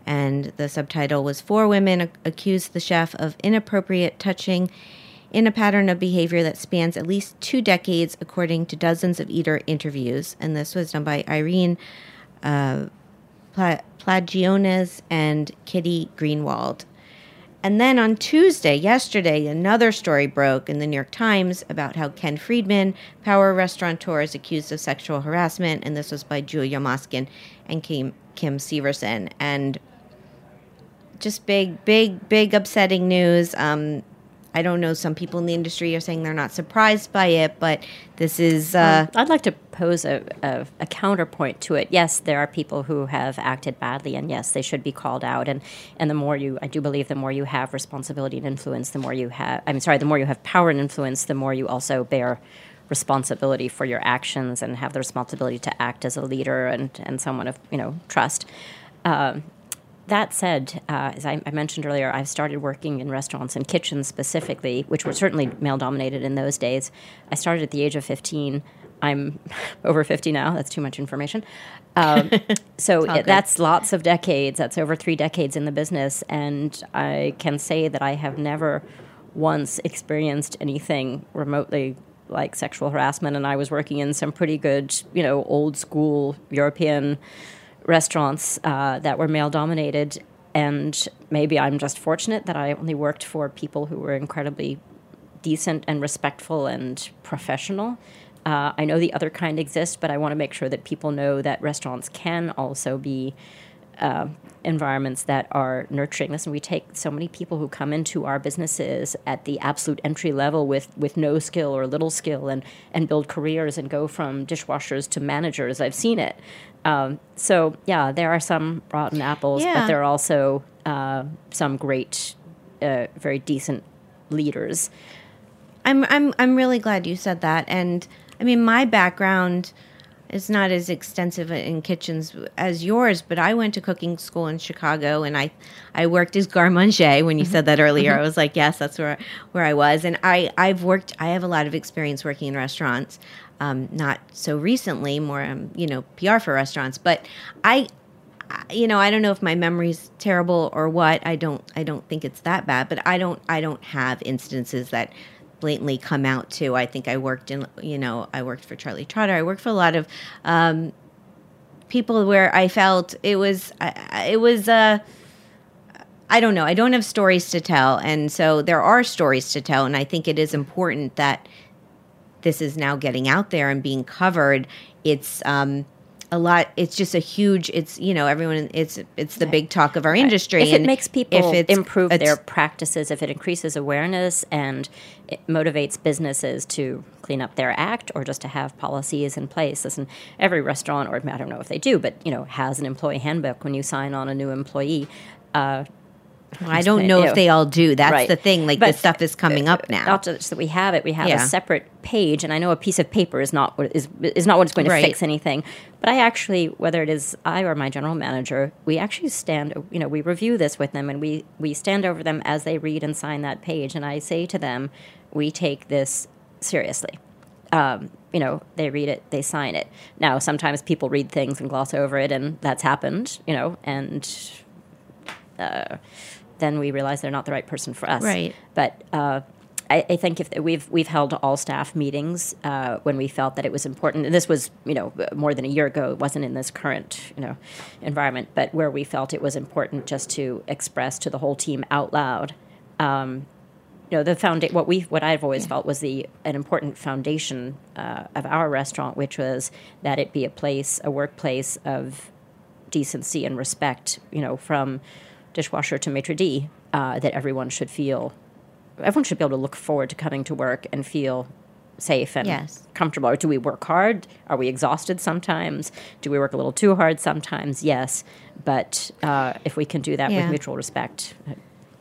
And the subtitle was Four women accused the chef of inappropriate touching in a pattern of behavior that spans at least two decades, according to dozens of Eater interviews. And this was done by Irene uh, Pla- Plagianos and Kitty Greenwald. And then on Tuesday, yesterday, another story broke in the New York Times about how Ken Friedman, power restaurateur, is accused of sexual harassment. And this was by Julia Moskin and Kim, Kim Severson. And just big, big, big upsetting news. Um, I don't know. Some people in the industry are saying they're not surprised by it, but this is. Uh, I'd like to pose a, a, a counterpoint to it. Yes, there are people who have acted badly, and yes, they should be called out. And, and the more you, I do believe, the more you have responsibility and influence, the more you have. I'm sorry, the more you have power and influence, the more you also bear responsibility for your actions and have the responsibility to act as a leader and, and someone of you know trust. Um, that said, uh, as I, I mentioned earlier, I've started working in restaurants and kitchens specifically, which were certainly male dominated in those days. I started at the age of 15. I'm over 50 now. That's too much information. Um, so it- that's lots of decades. That's over three decades in the business. And I can say that I have never once experienced anything remotely like sexual harassment. And I was working in some pretty good, you know, old school European restaurants uh, that were male dominated. And maybe I'm just fortunate that I only worked for people who were incredibly decent and respectful and professional. Uh, I know the other kind exists, but I want to make sure that people know that restaurants can also be uh, environments that are nurturing. Listen, we take so many people who come into our businesses at the absolute entry level with, with no skill or little skill and, and build careers and go from dishwashers to managers. I've seen it. Um, so, yeah, there are some rotten apples, Yeah. but there are also uh, some great, uh, very decent leaders. I'm I'm I'm really glad you said that. And I mean, my background is not as extensive in kitchens as yours, but I went to cooking school in Chicago, and I I worked as garde manger. When you said that earlier, I was like, yes, that's where where I was. And I I've worked. I have a lot of experience working in restaurants. Um, not so recently, more um, you know PR for restaurants, but I I- you know i don't know if my memory's terrible or what i don't i don't think it's that bad but i don't i don't have instances that blatantly come out to. i think i worked in you know i worked for charlie trotter i worked for a lot of um, people where i felt it was it was uh I don't know. I don't have stories to tell. And so there are stories to tell. And I think it is important that this is now getting out there and being covered. It's um, a lot. It's just a huge. It's you know everyone. It's it's the big talk of our industry. If it makes people it's- improve their practices, if it increases awareness and it motivates businesses to clean up their act or just to have policies in place. Listen, every restaurant, or I don't know if they do, but you know, has an employee handbook when you sign on a new employee. Uh, Well, I don't know if they all do. That's Right. the thing. Like But, this stuff is coming up now. Not just that we have it, we have Yeah. a separate page, and I know a piece of paper is not what is is not what's going to Right. fix anything. But I actually, whether it is I or my general manager, we actually stand. You know, we review this with them, and we we stand over them as they read and sign that page, and I say to them, we take this seriously. Um, you know, they read it, they sign it. Now, sometimes people read things and gloss over it, and that's happened. You know, and then we realize they're not the right person for us. Right. But uh, I, I think if we've we've held all staff meetings uh, when we felt that it was important, and this was you know more than a year ago. It wasn't in this current you know environment, but where we felt it was important just to express to the whole team out loud. Um, you know the founda- what we what I've always felt was the an important foundation uh, of our restaurant, which was that it be a place, a workplace of decency and respect. You know, from dishwasher to maitre d, uh, that everyone should feel. Everyone should be able to look forward to coming to work and feel safe and Yes. comfortable. Or do we work hard? Are we exhausted sometimes? Do we work a little too hard sometimes? Yes, but uh, if we can do that Yeah. with mutual respect,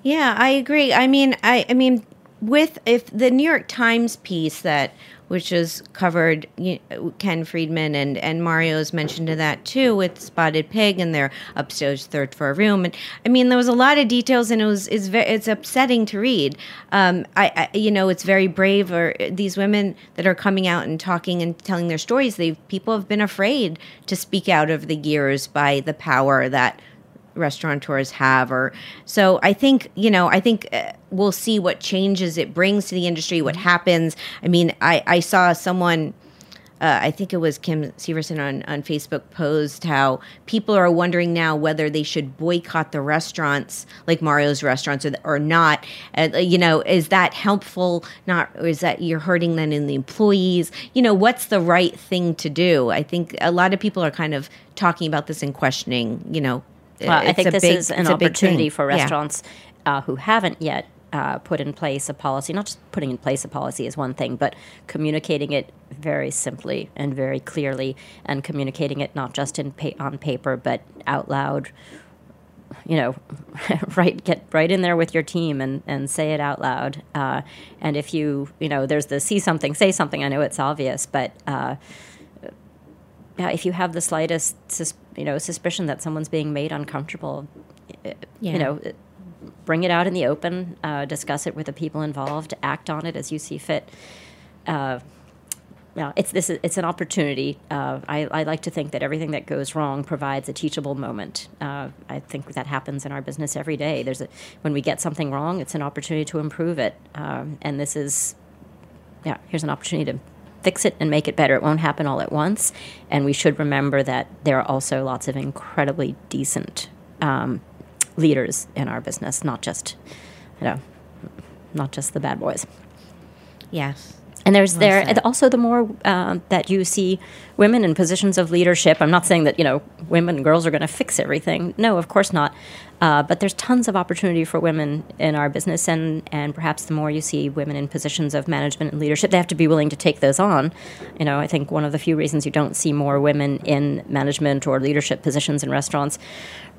Yeah, I agree. I mean, I, I mean, with if the New York Times piece that which was covered, you Ken Friedman and and Mario's mentioned to that too with Spotted Pig and their upstairs third floor room, and I mean there was a lot of details and it was it's ve- it's upsetting to read. Um, I, I you know it's very brave or these women that are coming out and talking and telling their stories. They people have been afraid to speak out over the years by the power that restaurateurs have or so i think you know i think uh, we'll see what changes it brings to the industry what happens i mean i i saw someone uh, I think it was Kim Severson on, on Facebook posed how people are wondering now whether they should boycott the restaurants like Mario's restaurants or, or not. Uh, you know, is that helpful? Not, or is that you're hurting then in the employees? You know, what's the right thing to do? I think a lot of people are kind of talking about this and questioning. You know, Well, I think this big- is an it's a big opportunity for Yeah. restaurants uh, who haven't yet uh, put in place a policy. Not just putting in place a policy is one thing, but communicating it very simply and very clearly, and communicating it not just in pa- on paper but out loud. You know, right, get right in there with your team and, and say it out loud. Uh, and if you, you know, there's the see something, say something. I know it's obvious, but uh, yeah, if you have the slightest, sus- you know, suspicion that someone's being made uncomfortable, uh, Yeah. you know, uh, bring it out in the open, uh, discuss it with the people involved, act on it as you see fit. Uh, yeah, it's this. It's an opportunity. Uh, I, I like to think that everything that goes wrong provides a teachable moment. Uh, I think that happens in our business every day. There's a when we get something wrong, it's an opportunity to improve it. Um, and this is yeah, here's an opportunity to fix it and make it better. It won't happen all at once. And we should remember that there are also lots of incredibly decent um, leaders in our business, not just, you know, not just the bad boys. Yes. And there's Well there said. and also the more uh, that you see women in positions of leadership. I'm not saying that you know women and girls are going to fix everything. No, of course not. Uh, but there's tons of opportunity for women in our business, and and perhaps the more you see women in positions of management and leadership, they have to be willing to take those on. You know, I think one of the few reasons you don't see more women in management or leadership positions in restaurants.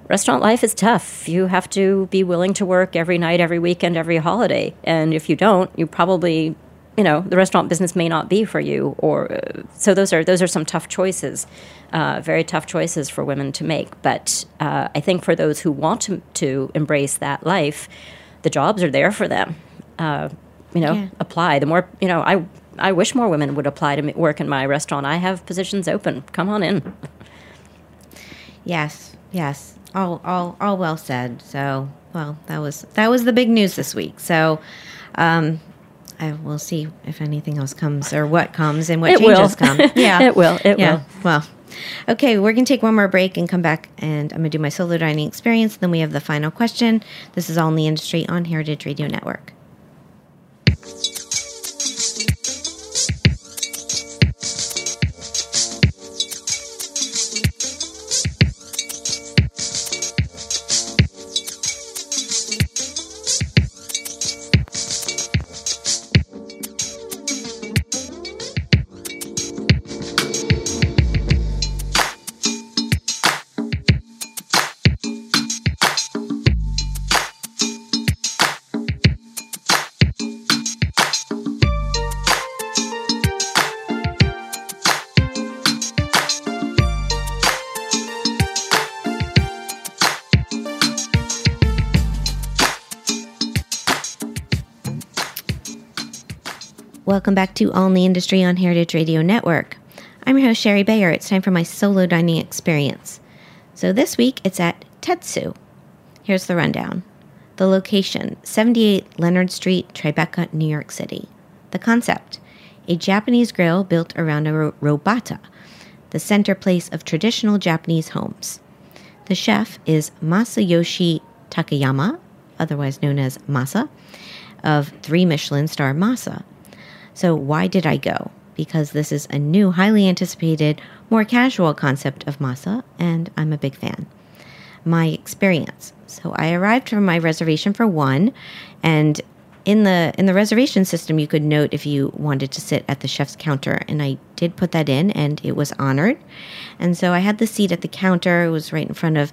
Restaurant life is tough. You have to be willing to work every night, every weekend, every holiday. And if you don't, you probably you know the restaurant business may not be for you or uh, so those are those are some tough choices uh, very tough choices for women to make but uh, i think for those who want to, to embrace that life the jobs are there for them uh, you know Yeah. apply the more you know i i wish more women would apply to work in my restaurant i have positions open come on in Yes, yes. All, all, all well said. So, well, that was that was the big news this week. So, um, I will see if anything else comes or what comes and what It will. changes come. Yeah, It will, it yeah. will. Well, okay, we're gonna take one more break and come back, and I'm gonna do my solo dining experience. Then we have the final question. This is all in the industry on Heritage Radio Network. Welcome back to All in the Industry on Heritage Radio Network. I'm your host, Shari Bayer. It's time for my solo dining experience. So this week it's at Tetsu. Here's the rundown the location 78 Leonard Street, Tribeca, New York City. The concept a Japanese grill built around a ro- robata, the center place of traditional Japanese homes. The chef is Masayoshi Takayama, otherwise known as Masa, of three Michelin star Masa. So, why did I go? Because this is a new, highly anticipated, more casual concept of masa, and I'm a big fan. My experience. So, I arrived from my reservation for one, and in the in the reservation system, you could note if you wanted to sit at the chef's counter, and I did put that in, and it was honored. And so I had the seat at the counter. It was right in front of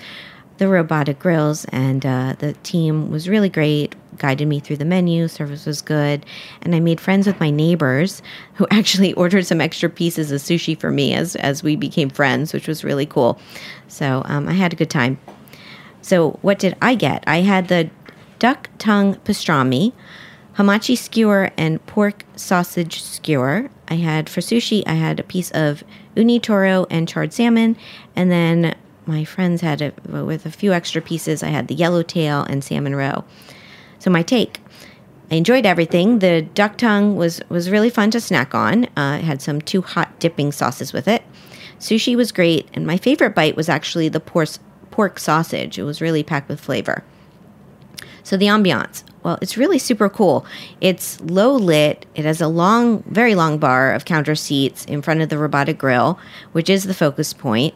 the robata grills, and uh, the team was really great. Guided me through the menu, service was good, and I made friends with my neighbors who actually ordered some extra pieces of sushi for me as as we became friends, which was really cool. So um, I had a good time. So what did I get? I had the duck tongue pastrami, hamachi skewer, and pork sausage skewer. I had for sushi. I had a piece of uni toro and charred salmon, and then my friends had it with a few extra pieces. I had the yellowtail and salmon roe. So my take. I enjoyed everything. The duck tongue was was really fun to snack on. Uh, it had some two hot dipping sauces with it. Sushi was great, and my favorite bite was actually the pork pork sausage. It was really packed with flavor. So the ambiance. Well, it's really super cool. It's low lit. It has a long, very long bar of counter seats in front of the robata grill, which is the focus point.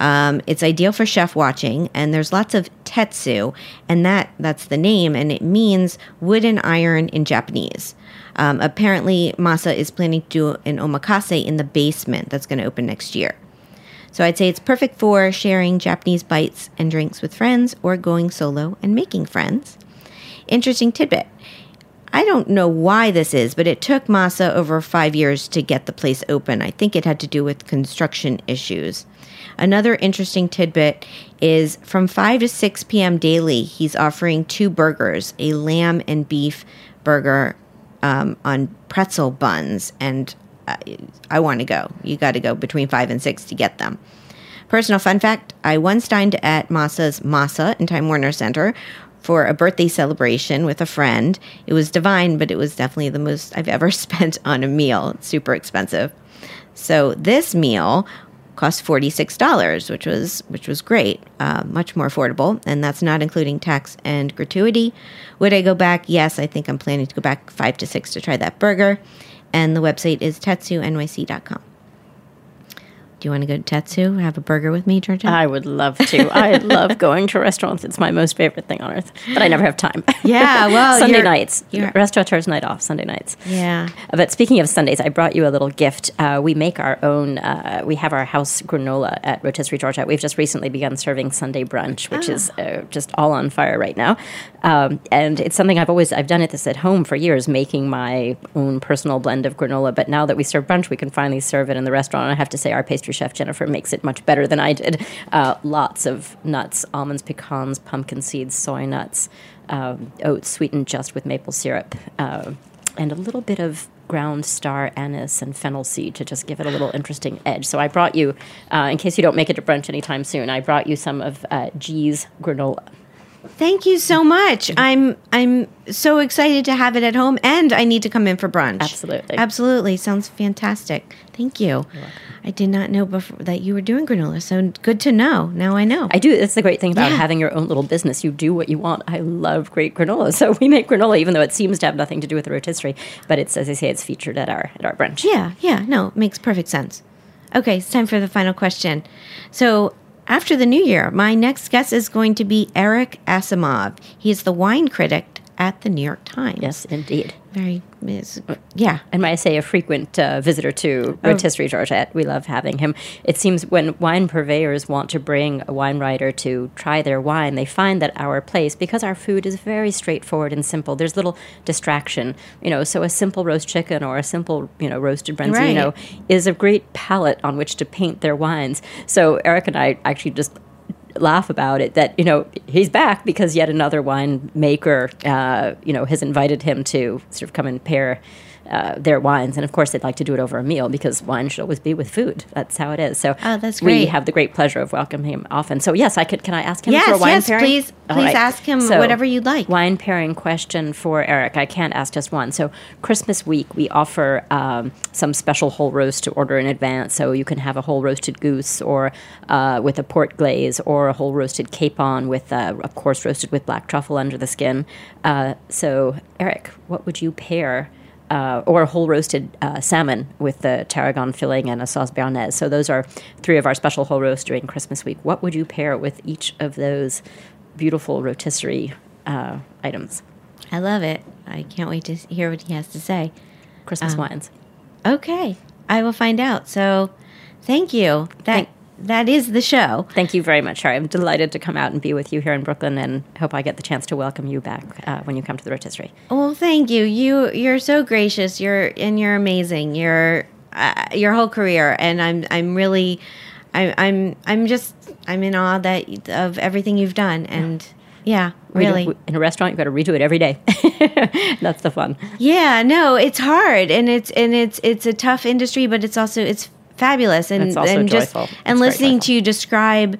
Um, it's ideal for chef watching, and there's lots of tetsu, and that that's the name, and it means wooden iron in Japanese. Um, apparently, Masa is planning to do an omakase in the basement that's going to open next year. So I'd say it's perfect for sharing Japanese bites and drinks with friends or going solo and making friends. Interesting tidbit. I don't know why this is, but it took Masa over five years to get the place open. I think it had to do with construction issues. Another interesting tidbit is from 5 to 6 p.m. daily, he's offering two burgers a lamb and beef burger um, on pretzel buns. And I, I want to go. You got to go between 5 and 6 to get them. Personal fun fact I once dined at Masa's Masa in Time Warner Center for a birthday celebration with a friend. It was divine, but it was definitely the most I've ever spent on a meal. It's super expensive. So this meal cost forty six dollars, which was which was great, uh, much more affordable, and that's not including tax and gratuity. Would I go back? Yes, I think I'm planning to go back five to six to try that burger, and the website is tetsunyc.com. Do you want to go to Tetsu, have a burger with me, Georgette? I would love to. I love going to restaurants. It's my most favorite thing on earth, but I never have time. Yeah, well, Sunday you're- nights, you're- restaurateurs' night off, Sunday nights. Yeah. But speaking of Sundays, I brought you a little gift. Uh, we make our own. Uh, we have our house granola at Rotisserie Georgette. We've just recently begun serving Sunday brunch, which is uh, just all on fire right now. Um, and it's something I've always I've done it this at home for years, making my own personal blend of granola. But now that we serve brunch, we can finally serve it in the restaurant. And I have to say, our pastry chef Jennifer makes it much better than I did. Uh, lots of nuts, almonds, pecans, pumpkin seeds, soy nuts, um, oats sweetened just with maple syrup, uh, and a little bit of ground star anise and fennel seed to just give it a little interesting edge. So I brought you, uh, in case you don't make it to brunch anytime soon, I brought you some of uh, G's granola. Thank you so much. I'm I'm so excited to have it at home, and I need to come in for brunch. Absolutely. absolutely. Sounds fantastic. Thank you. I did not know before that you were doing granola, so good to know. Now I know. I do. That's the great thing about Yeah. having your own little business. You do what you want. I love great granola. So we make granola, even though it seems to have nothing to do with the rotisserie. But it's, as I say, it's featured at our at our brunch. Yeah, yeah, no, it makes perfect sense. Okay, it's time for the final question. So, after the new year, my next guest is going to be Eric Asimov. He is the wine critic at the New York Times. Yes, indeed. Very, is- yeah. And might I say, a frequent uh, visitor to Rotisserie Georgette. We love having him. It seems when wine purveyors want to bring a wine writer to try their wine, they find that our place, because our food is very straightforward and simple, there's little distraction. You know, so a simple roast chicken or a simple, you know, roasted branzino is a great palette on which to paint their wines. So Eric and I actually just laugh about it that you know he's back because yet another winemaker uh, you know has invited him to sort of come and pair uh, their wines. And of course, they'd like to do it over a meal because wine should always be with food. That's how it is. So Oh, that's we have the great pleasure of welcoming him often. So yes, I could. Can I ask him Yes, for a wine yes, pairing? please- All please ask him whatever you'd like. Wine pairing question for Eric. I can't ask just one. So Christmas week, we offer um, some special whole roast to order in advance. So you can have a whole roasted goose, or uh, with a port glaze, or a whole roasted capon with, uh, of course, roasted with black truffle under the skin. Uh, so Eric, what would you pair? Uh, or a whole roasted uh, salmon with the tarragon filling and a sauce béarnaise. So those are three of our special whole roasts during Christmas week. What would you pair with each of those beautiful rotisserie uh, items? I love it. I can't wait to hear what he has to say. Christmas Um, wines. Okay, I will find out. So, thank you. That Thank- that is the show. Thank you very much, Shari. I'm delighted to come out and be with you here in Brooklyn, and hope I get the chance to welcome you back uh, when you come to the rotisserie. Well, thank you. You you're so gracious. You're and you're amazing. You're uh, your whole career, and I'm I'm really, I, I'm I'm just I'm in awe that of everything you've done, and yeah, do- really. we- in a restaurant, you've got to redo it every day. That's the fun. Yeah, no, it's hard and it's and it's it's a tough industry, but it's also it's fabulous and and just joyful. and It's listening to you describe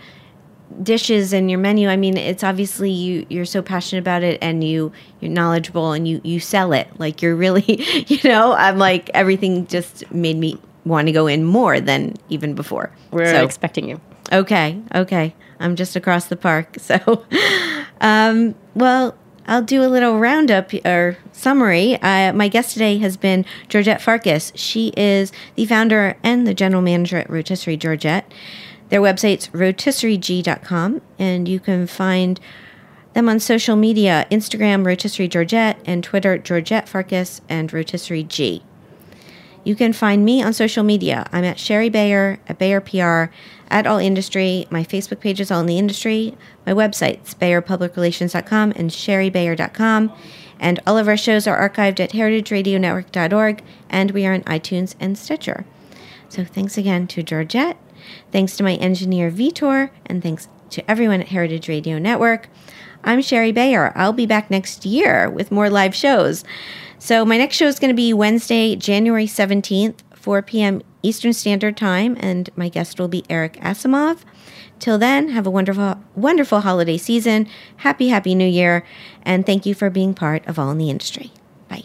dishes and your menu. I mean, it's obviously you you're so passionate about it and you you're knowledgeable and you you sell it like you're really you know. I'm like everything just made me want to go in more than even before. We're So- expecting you. Okay, okay. I'm just across the park. So, um, well, I'll do a little roundup or summary. Uh, my guest today has been Georgette Farkas. She is the founder and the general manager at Rotisserie Georgette. Their website's rotisserieg.com, and you can find them on social media Instagram, Rotisserie Georgette, and Twitter, Georgette Farkas and Rotisserie G. You can find me on social media. I'm at Shari Bayer, at Bayer PR, at All Industry. My Facebook page is All in the Industry. My website's BayerPublicRelations.com and ShariBayer.com. And all of our shows are archived at heritageradionetwork.org, and we are on iTunes and Stitcher. So thanks again to Georgette. Thanks to my engineer Vitor, and thanks to everyone at Heritage Radio Network. I'm Shari Bayer. I'll be back next year with more live shows. So my next show is going to be Wednesday, January 17th, 4 p.m. Eastern Standard Time, and my guest will be Eric Asimov. Till then, have a wonderful, wonderful holiday season. Happy, happy New Year, and thank you for being part of All in the Industry. Bye.